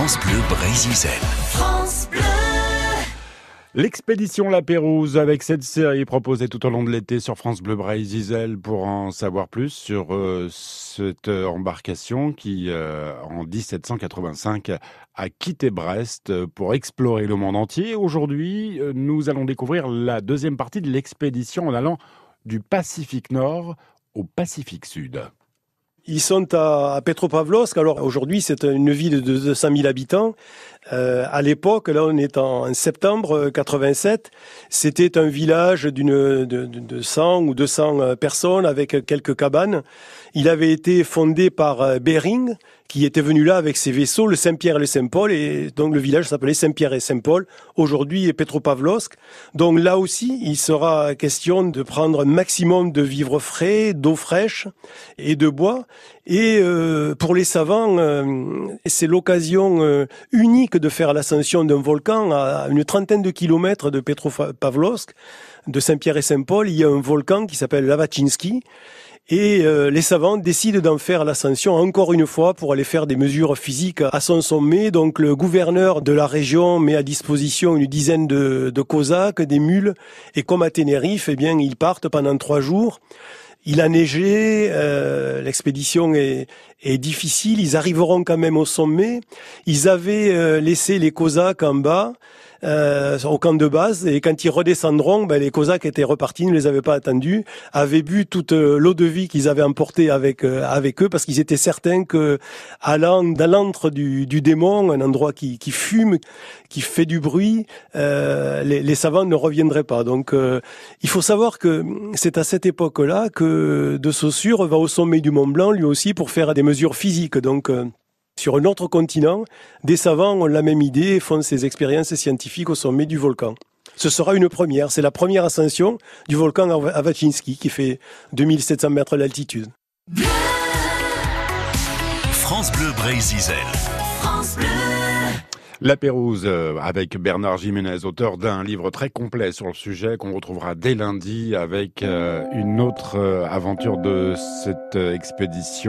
France Bleu Brésil. France Bleu. L'expédition La Pérouse avec cette série proposée tout au long de l'été sur France Bleu Brésil pour en savoir plus sur euh, cette embarcation qui, euh, en 1785, a quitté Brest pour explorer le monde entier. Aujourd'hui, euh, nous allons découvrir la deuxième partie de l'expédition en allant du Pacifique Nord au Pacifique Sud. Ils sont à, Petropavlovsk. Alors aujourd'hui, c'est une ville de 200 000 habitants. Euh, à l'époque, là, on est en, septembre 87. C'était un village d'une de, de, 100 ou 200 euh, personnes avec quelques cabanes. Il avait été fondé par euh, Bering, qui était venu là avec ses vaisseaux, le Saint-Pierre et le Saint-Paul, et donc le village s'appelait Saint-Pierre et Saint-Paul, aujourd'hui Petropavlovsk. Donc là aussi, il sera question de prendre un maximum de vivres frais, d'eau fraîche et de bois. Et euh, pour les savants, euh, c'est l'occasion euh, unique de faire l'ascension d'un volcan à une trentaine de kilomètres de Petropavlovsk, de Saint-Pierre et Saint-Paul. Il y a un volcan qui s'appelle Lavachinsky et euh, les savants décident d'en faire l'ascension encore une fois pour aller faire des mesures physiques à son sommet. Donc le gouverneur de la région met à disposition une dizaine de, de Cosaques, des mules, et comme à Tenerife, eh bien ils partent pendant trois jours. Il a neigé, euh, l'expédition est, est, difficile, ils arriveront quand même au sommet. Ils avaient euh, laissé les Cosaques en bas euh, au camp de base. Et quand ils redescendront, ben, les Cosaques étaient repartis, ne les avaient pas attendus, avaient bu toute euh, l'eau de vie qu'ils avaient emportée avec euh, avec eux, parce qu'ils étaient certains que allant l'antre du, du, démon, un endroit qui, qui, fume, qui fait du bruit, euh, les, les, savants ne reviendraient pas. Donc, il faut savoir que c'est à cette époque-là que De Saussure va au sommet du Mont Blanc, lui aussi, pour faire des mesures physiques. Donc sur un autre continent, des savants ont la même idée et font ces expériences scientifiques au sommet du volcan. Ce sera une première, c'est la première ascension du volcan Avachinsky qui fait 2700 mètres d'altitude. La Pérouse euh, avec Bernard Jiménez, auteur d'un livre très complet sur le sujet qu'on retrouvera dès lundi avec euh, une autre euh, aventure de cette expédition.